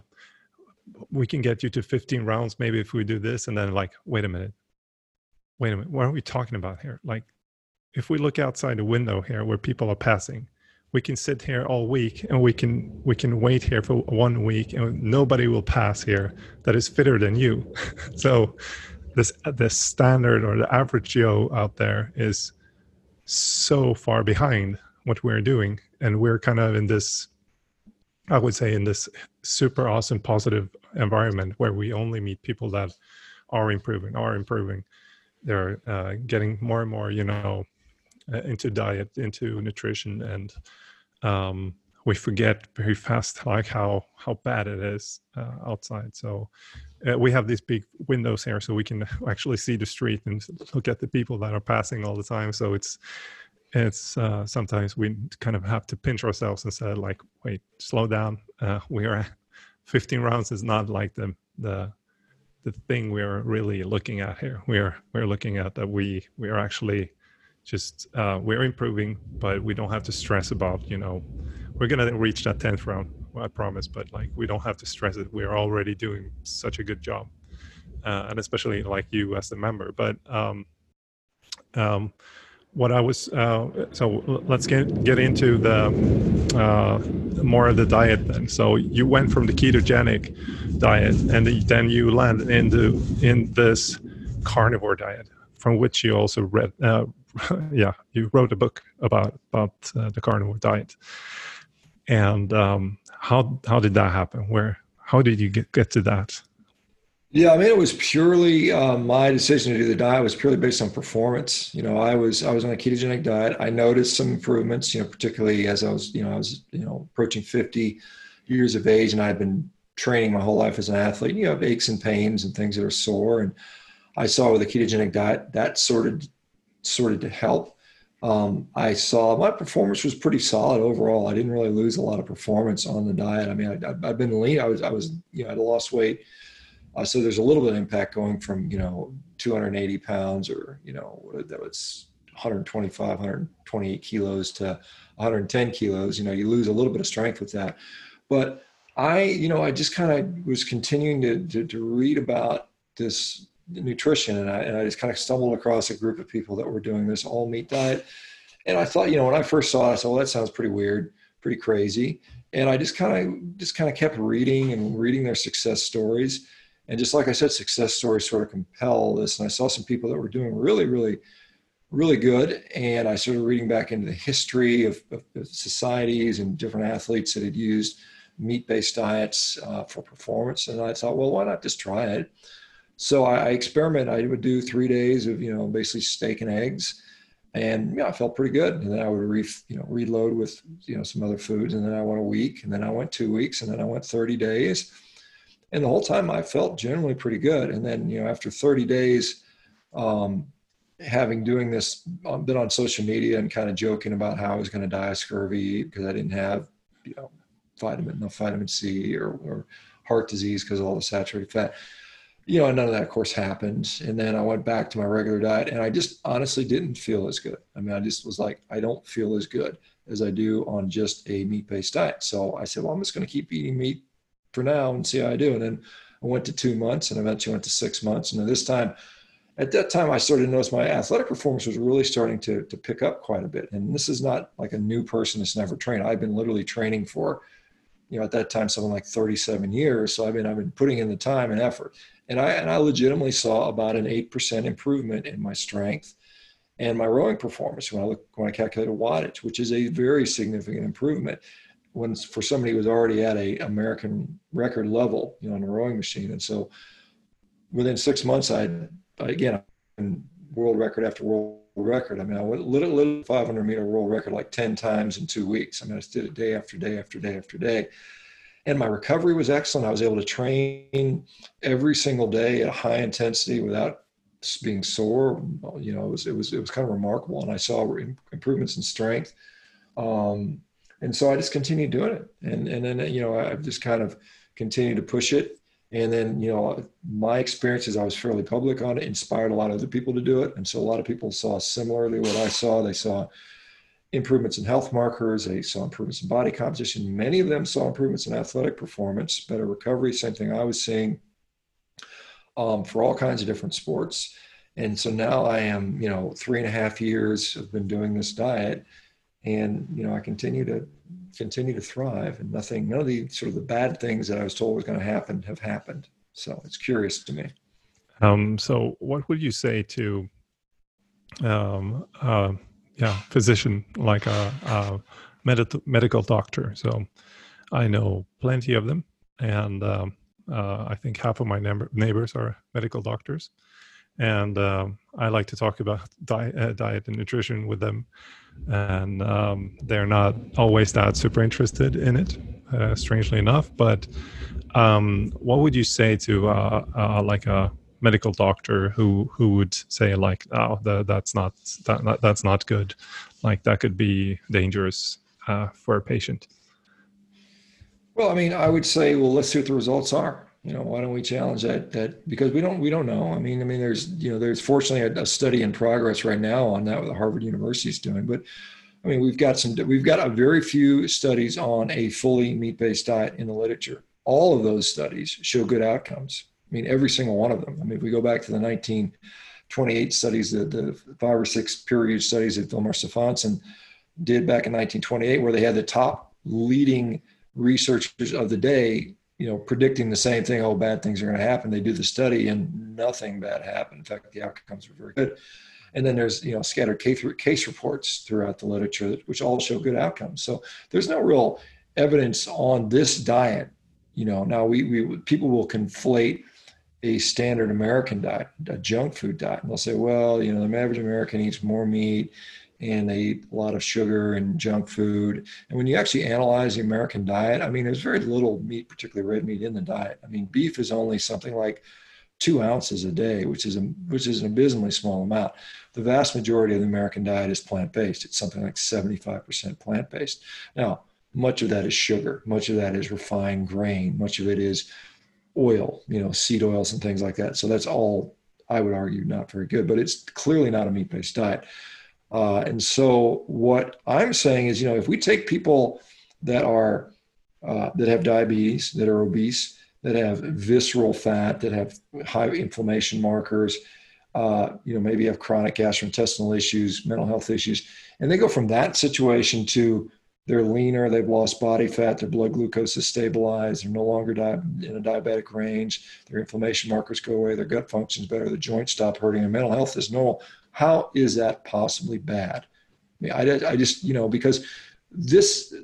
we can get you to 15 rounds maybe if we do this. And then like wait a minute wait a minute what are we talking about here? Like if we look outside the window here where people are passing we can sit here all week and we can we can wait here for one week and nobody will pass here that is fitter than you. <laughs> So this the standard or the average joe out there is so far behind what we're doing. And we're kind of in this i would say in this super awesome positive environment where we only meet people that are improving are improving they're uh, getting more and more you know uh, into diet into nutrition and um, we forget very fast like how how bad it is uh, outside. So uh, we have these big windows here so we can <laughs> actually see the street and look at the people that are passing all the time. So it's it's uh, sometimes we kind of have to pinch ourselves and say like wait slow down. Uh, we are <laughs> 15 rounds is not like the the the thing we're really looking at here. We're we're looking at that we we are actually just uh, we're improving but we don't have to stress about you know we're gonna reach that 10th round i promise but like we don't have to stress it. We're already doing such a good job uh, and especially like you as a member. But um um what I was uh, so let's get get into the uh, more of the diet then. So you went from the ketogenic diet, and then you landed into in this carnivore diet, from which you also read. Uh, <laughs> yeah, you wrote a book about about uh, the carnivore diet. And um, how how did that happen? Where how did you get get to that? Yeah, I mean, it was purely uh, my decision to do the diet was purely based on performance. You know, I was I was on a ketogenic diet. I noticed some improvements. You know, particularly as I was you know I was you know approaching fifty years of age, and I had been training my whole life as an athlete. You have aches and pains and things that are sore, and I saw with a ketogenic diet that sorted sorted to help. Um, I saw my performance was pretty solid overall. I didn't really lose a lot of performance on the diet. I mean, I, have been lean. I was I was you know I lost weight uh, so there's a little bit of impact going from, you know, 280 pounds or, you know, that was 125, 128 kilos to 110 kilos. You know, you lose a little bit of strength with that. But I, you know, I just kind of was continuing to, to, to read about this nutrition and I, and I just kind of stumbled across a group of people that were doing this all meat diet. And I thought, you know, when I first saw it, I said, well, that sounds pretty weird, pretty crazy. And I just kind of just kind of kept reading and reading their success stories and just like I said, success stories sort of compel this. And I saw some people that were doing really, really, really good. And I started reading back into the history of, of societies and different athletes that had used meat-based diets uh, for performance. And I thought, well, why not just try it? So I, I experimented. I would do three days of, you know, basically steak and eggs. And yeah, I felt pretty good. And then I would re, you know, reload with, you know, some other foods. And then I went a week and then I went two weeks and then I went 30 days and the whole time I felt generally pretty good. And then, you know, after 30 days, um, having doing this, I've um, been on social media and kind of joking about how I was going to die of scurvy because I didn't have, you know, vitamin, enough vitamin C or, or heart disease because of all the saturated fat. You know, none of that, of course, happened. And then I went back to my regular diet, and I just honestly didn't feel as good. I mean, I just was like, I don't feel as good as I do on just a meat-based diet. So I said, well, I'm just going to keep eating meat for now and see how I do. And then I went to two months and eventually went to six months. And then this time, at that time, I started to notice my athletic performance was really starting to, to pick up quite a bit. And this is not like a new person that's never trained. I've been literally training for, you know, at that time, something like 37 years. So I've been, I've been putting in the time and effort. And I, and I legitimately saw about an 8% improvement in my strength and my rowing performance when I look, when I calculate calculated wattage, which is a very significant improvement when for somebody who was already at a American record level, you know, on a rowing machine. And so within six months, I again world record after world record. I mean, I went little, little 500 meter world record like 10 times in two weeks. I mean, I did it day after day after day after day. And my recovery was excellent. I was able to train every single day at a high intensity without being sore. You know, it was, it was, it was kind of remarkable. And I saw improvements in strength. Um, and so I just continued doing it, and and then you know I've just kind of continued to push it. And then you know my experiences, I was fairly public on it, inspired a lot of other people to do it, and so a lot of people saw similarly what I saw. They saw improvements in health markers, they saw improvements in body composition. Many of them saw improvements in athletic performance, better recovery. Same thing I was seeing um, for all kinds of different sports. And so now I am, you know, three and a half years have been doing this diet and you know i continue to continue to thrive and nothing none of the sort of the bad things that i was told was going to happen have happened. So it's curious to me. Um so what would you say to um uh yeah physician like a, a med- medical doctor, so I know plenty of them, and um, uh, I think half of my neighbors are medical doctors, and um, I like to talk about diet, uh, diet and nutrition with them, and um, they're not always that super interested in it, uh, strangely enough. But um, what would you say to uh, uh, like a medical doctor who who would say like, oh, the, that's not that, that's not good, like that could be dangerous uh, for a patient? Well, I mean, I would say, well, let's see what the results are. You know, why don't we challenge that? That because we don't we don't know. I mean, I mean, there's you know, there's fortunately a, a study in progress right now on that what Harvard University is doing, but I mean, we've got some we've got a very few studies on a fully meat-based diet in the literature. All of those studies show good outcomes. I mean, every single one of them. I mean, if we go back to the 1928 studies, the, the five or six peer-reviewed studies that Vilmar Stefansson did back in 1928, where they had the top leading researchers of the day, you know, predicting the same thing. Oh, bad things are going to happen. They do the study, and nothing bad happened. In fact, the outcomes were very good. And then there's you know scattered case, case reports throughout the literature, which all show good outcomes. So there's no real evidence on this diet. You know, now we, we people will conflate a standard American diet, a junk food diet, and they'll say, well, you know, the average American eats more meat and they eat a lot of sugar and junk food. And when you actually analyze the American diet, I mean, there's very little meat, particularly red meat, in the diet. I mean, beef is only something like two ounces a day, which is a, which is an abysmally small amount. The vast majority of the American diet is plant based. It's something like 75% plant based. Now, much of that is sugar. Much of that is refined grain. Much of it is oil, you know, seed oils and things like that. So that's all, I would argue, not very good. But it's clearly not a meat based diet. Uh, and so what I'm saying is, you know, if we take people that are uh, that have diabetes, that are obese, that have visceral fat, that have high inflammation markers, uh, you know, maybe have chronic gastrointestinal issues, mental health issues, and they go from that situation to they're leaner, they've lost body fat, their blood glucose is stabilized, they're no longer di- in a diabetic range, their inflammation markers go away, their gut functions better, their joints stop hurting, and mental health is normal. How is that possibly bad? I mean, I, I just, you know, because this,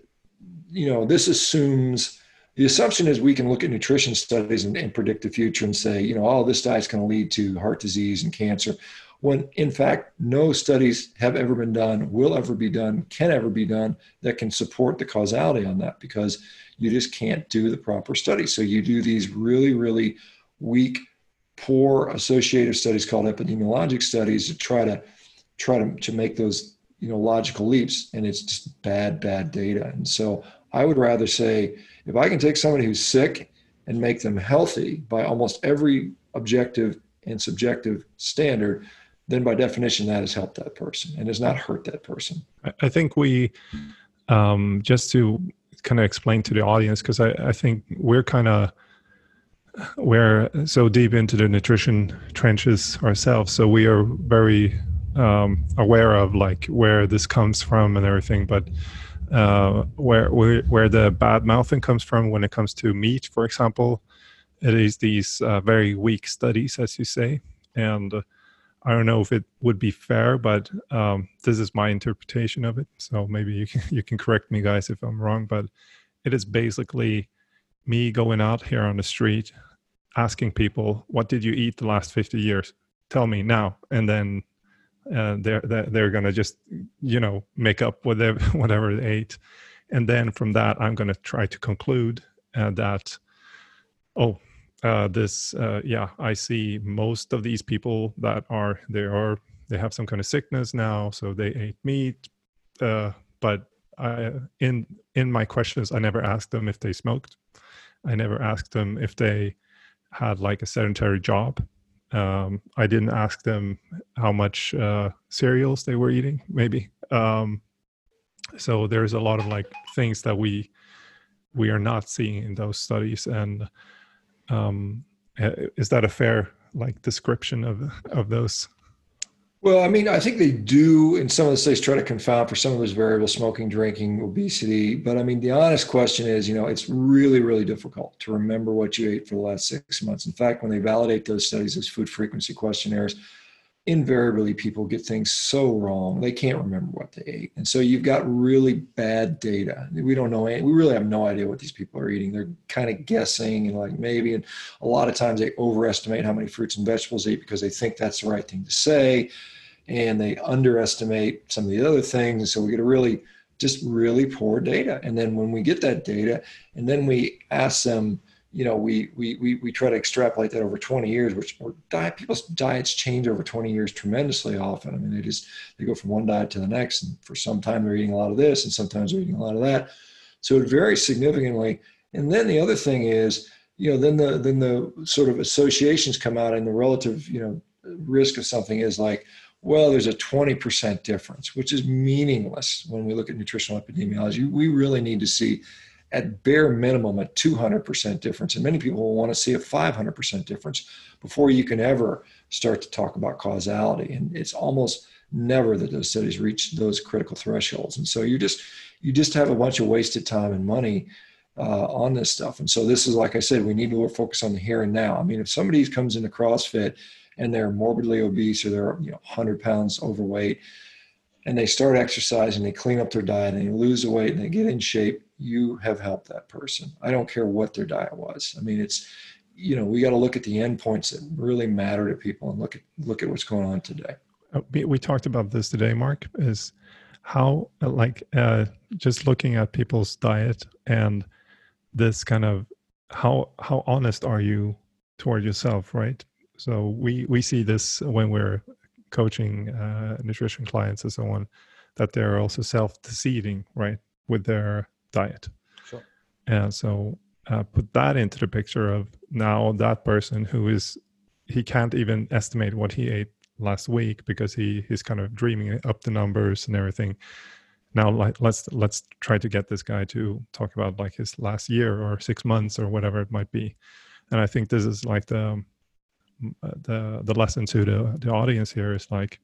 you know, this assumes the assumption is we can look at nutrition studies and, and predict the future and say, you know, oh, this diet's going to lead to heart disease and cancer. When in fact, no studies have ever been done, will ever be done, can ever be done that can support the causality on that because you just can't do the proper study. So you do these really, really weak poor associative studies called epidemiologic studies to try to try to, to make those you know logical leaps and it's just bad bad data. And so i would rather say if i can take somebody who's sick and make them healthy by almost every objective and subjective standard then by definition that has helped that person and has not hurt that person. I think we um, just to kind of explain to the audience because I, I think we're kind of we're so deep into the nutrition trenches ourselves, so we are very um, aware of like where this comes from and everything. But uh, where, where where the bad mouthing comes from when it comes to meat, for example, it is these uh, very weak studies, as you say, and uh, I don't know if it would be fair, but um, this is my interpretation of it. So maybe you can, you can correct me, guys, if I'm wrong. But it is basically me going out here on the street asking people what did you eat the last 50 years? Tell me now. And then uh, they're they're, going to just you know make up whatever <laughs> whatever they ate. And then from that i'm going to try to conclude uh, that oh uh, this uh, yeah i see most of these people that are they are they have some kind of sickness now so they ate meat uh, but I, in in my questions i never asked them if they smoked. I never asked them if they had like a sedentary job. Um, I didn't ask them how much uh, cereals they were eating, maybe. Um, so there's a lot of like things that we we are not seeing in those studies. And um, is that a fair like description of of those? Well, I mean, I think they do in some of the states try to confound for some of those variables, smoking, drinking, obesity. But I mean, the honest question is, you know, it's really, really difficult to remember what you ate for the last six months. In fact, when they validate those studies as food frequency questionnaires, invariably people get things so wrong they can't remember what they ate and so you've got really bad data we don't know any, we really have no idea what these people are eating they're kind of guessing and like maybe and a lot of times they overestimate how many fruits and vegetables they eat because they think that's the right thing to say and they underestimate some of the other things so we get a really just really poor data and then when we get that data and then we ask them you know, we, we, we, we try to extrapolate that over 20 years, which diet, people's diets change over 20 years tremendously often. I mean, they just, they go from one diet to the next. And for some time they're eating a lot of this and sometimes they're eating a lot of that. So it varies significantly. And then the other thing is, you know, then the, then the sort of associations come out and the relative, you know, risk of something is like, well, there's a 20% difference, which is meaningless when we look at nutritional epidemiology. We really need to see at bare minimum a 200% difference. And many people will want to see a 500% difference before you can ever start to talk about causality. And it's almost never that those studies reach those critical thresholds. And so you just you just have a bunch of wasted time and money uh, on this stuff. And so this is like I said, we need to focus on the here and now. I mean, if somebody comes into CrossFit and they're morbidly obese or they're you know 100 pounds overweight, and they start exercising, they clean up their diet, and they lose the weight, and they get in shape, you have helped that person. I don't care what their diet was. I mean, it's you know we got to look at the endpoints that really matter to people and look at look at what's going on today. Uh, we talked about this today, Mark. Is how uh, like uh, just looking at people's diet and this kind of how how honest are you toward yourself, right? So we we see this when we're coaching uh, nutrition clients and so on, that they're also self-deceiving, right, with their diet. Sure. And so uh, put that into the picture of now that person who is he can't even estimate what he ate last week because he he's kind of dreaming up the numbers and everything now like, let's let's try to get this guy to talk about like his last year or six months or whatever it might be and i think this is like the the the lesson to the the audience here is like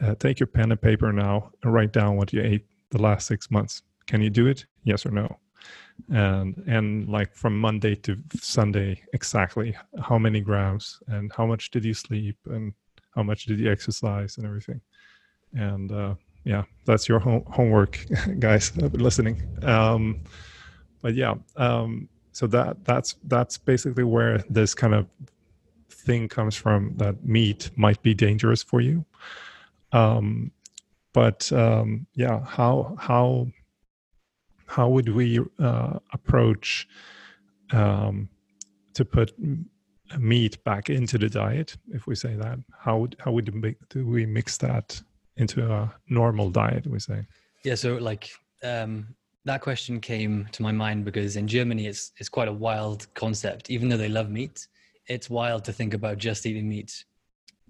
uh, take your pen and paper now and write down what you ate the last six months. Can you do it? Yes or no? And and like from monday to sunday exactly. How many grams and how much did you sleep and how much did you exercise and everything? And uh, yeah that's your home, homework <laughs> guys listening. Um, but yeah um, so that that's that's basically where this kind of thing comes from that meat might be dangerous for you. Um, but um, yeah how how how would we uh, approach um, to put meat back into the diet if we say that? How would how would we, do we mix that into a normal diet we say? Yeah so like um, that question came to my mind because in germany it's it's quite a wild concept even though they love meat it's wild to think about just eating meat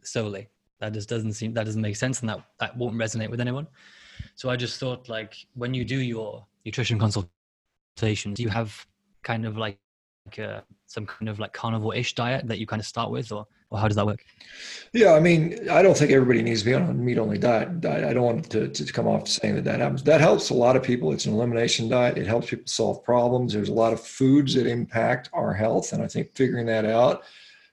solely. That just doesn't seem that doesn't make sense and that that won't resonate with anyone. So i just thought like when you do your nutrition consultations, you have kind of like uh, some kind of like carnivore-ish diet that you kind of start with, or or how does that work? Yeah, I mean, I don't think everybody needs to be on a meat-only diet. I don't want to, to come off saying that that happens. That helps a lot of people. It's an elimination diet. It helps people solve problems. There's a lot of foods that impact our health, and I think figuring that out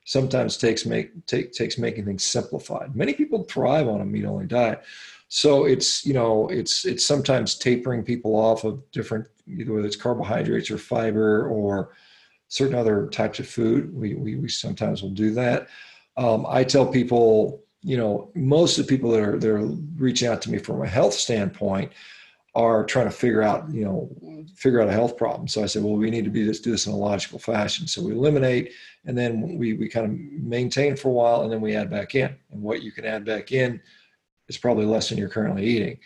sometimes takes make take takes making things simplified. Many people thrive on a meat-only diet. So it's you know it's it's sometimes tapering people off of different whether it's carbohydrates or fiber or certain other types of food. We we, we sometimes will do that. Um, I tell people you know most of the people that are they're reaching out to me from a health standpoint are trying to figure out you know figure out a health problem so i said well we need to be this do this in a logical fashion so we eliminate and then we we kind of maintain for a while and then we add back in and what you can add back in is probably less than you're currently eating.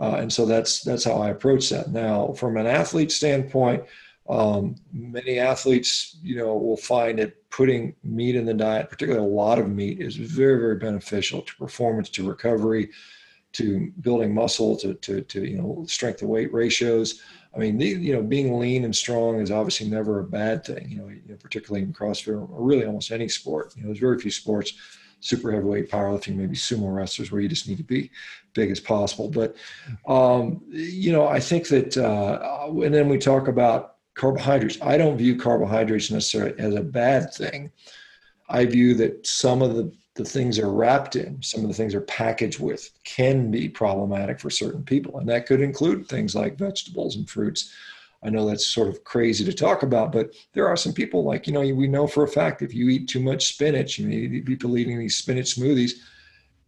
Uh, and so that's that's how I approach that. Now, from an athlete standpoint, um, many athletes, you know, will find that putting meat in the diet, particularly a lot of meat, is very very beneficial to performance, to recovery, to building muscle, to to, to you know strength to weight ratios. I mean, the, you know, being lean and strong is obviously never a bad thing. You know, you know particularly in CrossFit or really almost any sport. You know, there's very few sports super heavyweight powerlifting, maybe sumo wrestlers, where you just need to be big as possible. But um, you know, I think that, uh, and then we talk about carbohydrates. I don't view carbohydrates necessarily as a bad thing. I view that some of the the things are wrapped in, some of the things are packaged with, can be problematic for certain people. And that could include things like vegetables and fruits. I know that's sort of crazy to talk about, but there are some people like, you know, we know for a fact if you eat too much spinach, you know, people eating these spinach smoothies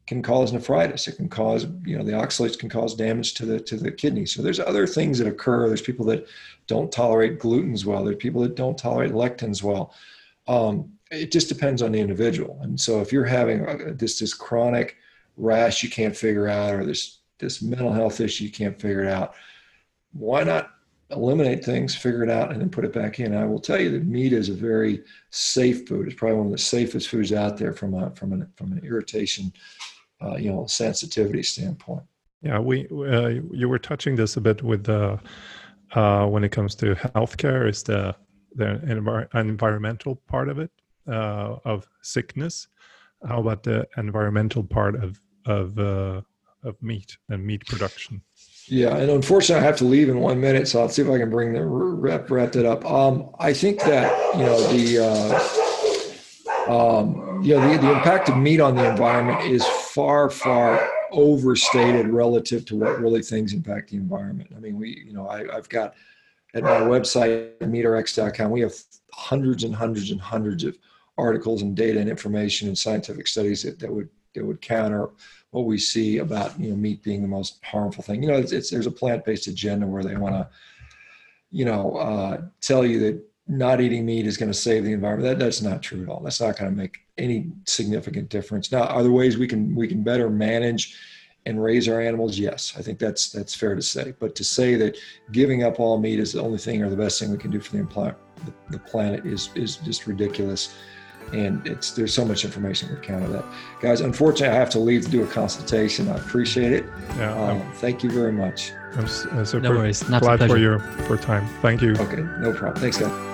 can cause nephritis. It can cause, you know, the oxalates can cause damage to the to the kidney. So there's other things that occur. There's people that don't tolerate glutens well. There's people that don't tolerate lectins well. Um, it just depends on the individual. And so if you're having this this chronic rash you can't figure out, or this this mental health issue you can't figure it out, why not eliminate things, figure it out, and then put it back in? I will tell you that meat is a very safe food. It's probably one of the safest foods out there from a from an from an irritation, uh, you know, sensitivity standpoint. Yeah, we uh, you were touching this a bit with the uh, when it comes to healthcare is the the envir- environmental part of it uh, of sickness. How about the environmental part of of uh, of meat and meat production? Yeah, and unfortunately, I have to leave in one minute, so I'll see if I can bring the wrap wrap that up. Um, I think that you know the uh, um, you know the, the impact of meat on the environment is far far overstated relative to what really things impact the environment. I mean, we you know I, I've got at my website meatrx.com we have hundreds and hundreds and hundreds of articles and data and information and scientific studies that, that would that would counter what we see about you know meat being the most harmful thing. You know, it's, it's there's a plant-based agenda where they want to, you know, uh, tell you that not eating meat is going to save the environment. That that's not true at all. That's not going to make any significant difference. Now, are there ways we can we can better manage and raise our animals? Yes, I think that's that's fair to say. But to say that giving up all meat is the only thing or the best thing we can do for the, the planet is is just ridiculous and it's there's so much information to counter that guys unfortunately i have to leave to do a consultation i appreciate it yeah um, thank you very much i'm, I'm super no worries. Not glad for your for time thank you okay no problem thanks guys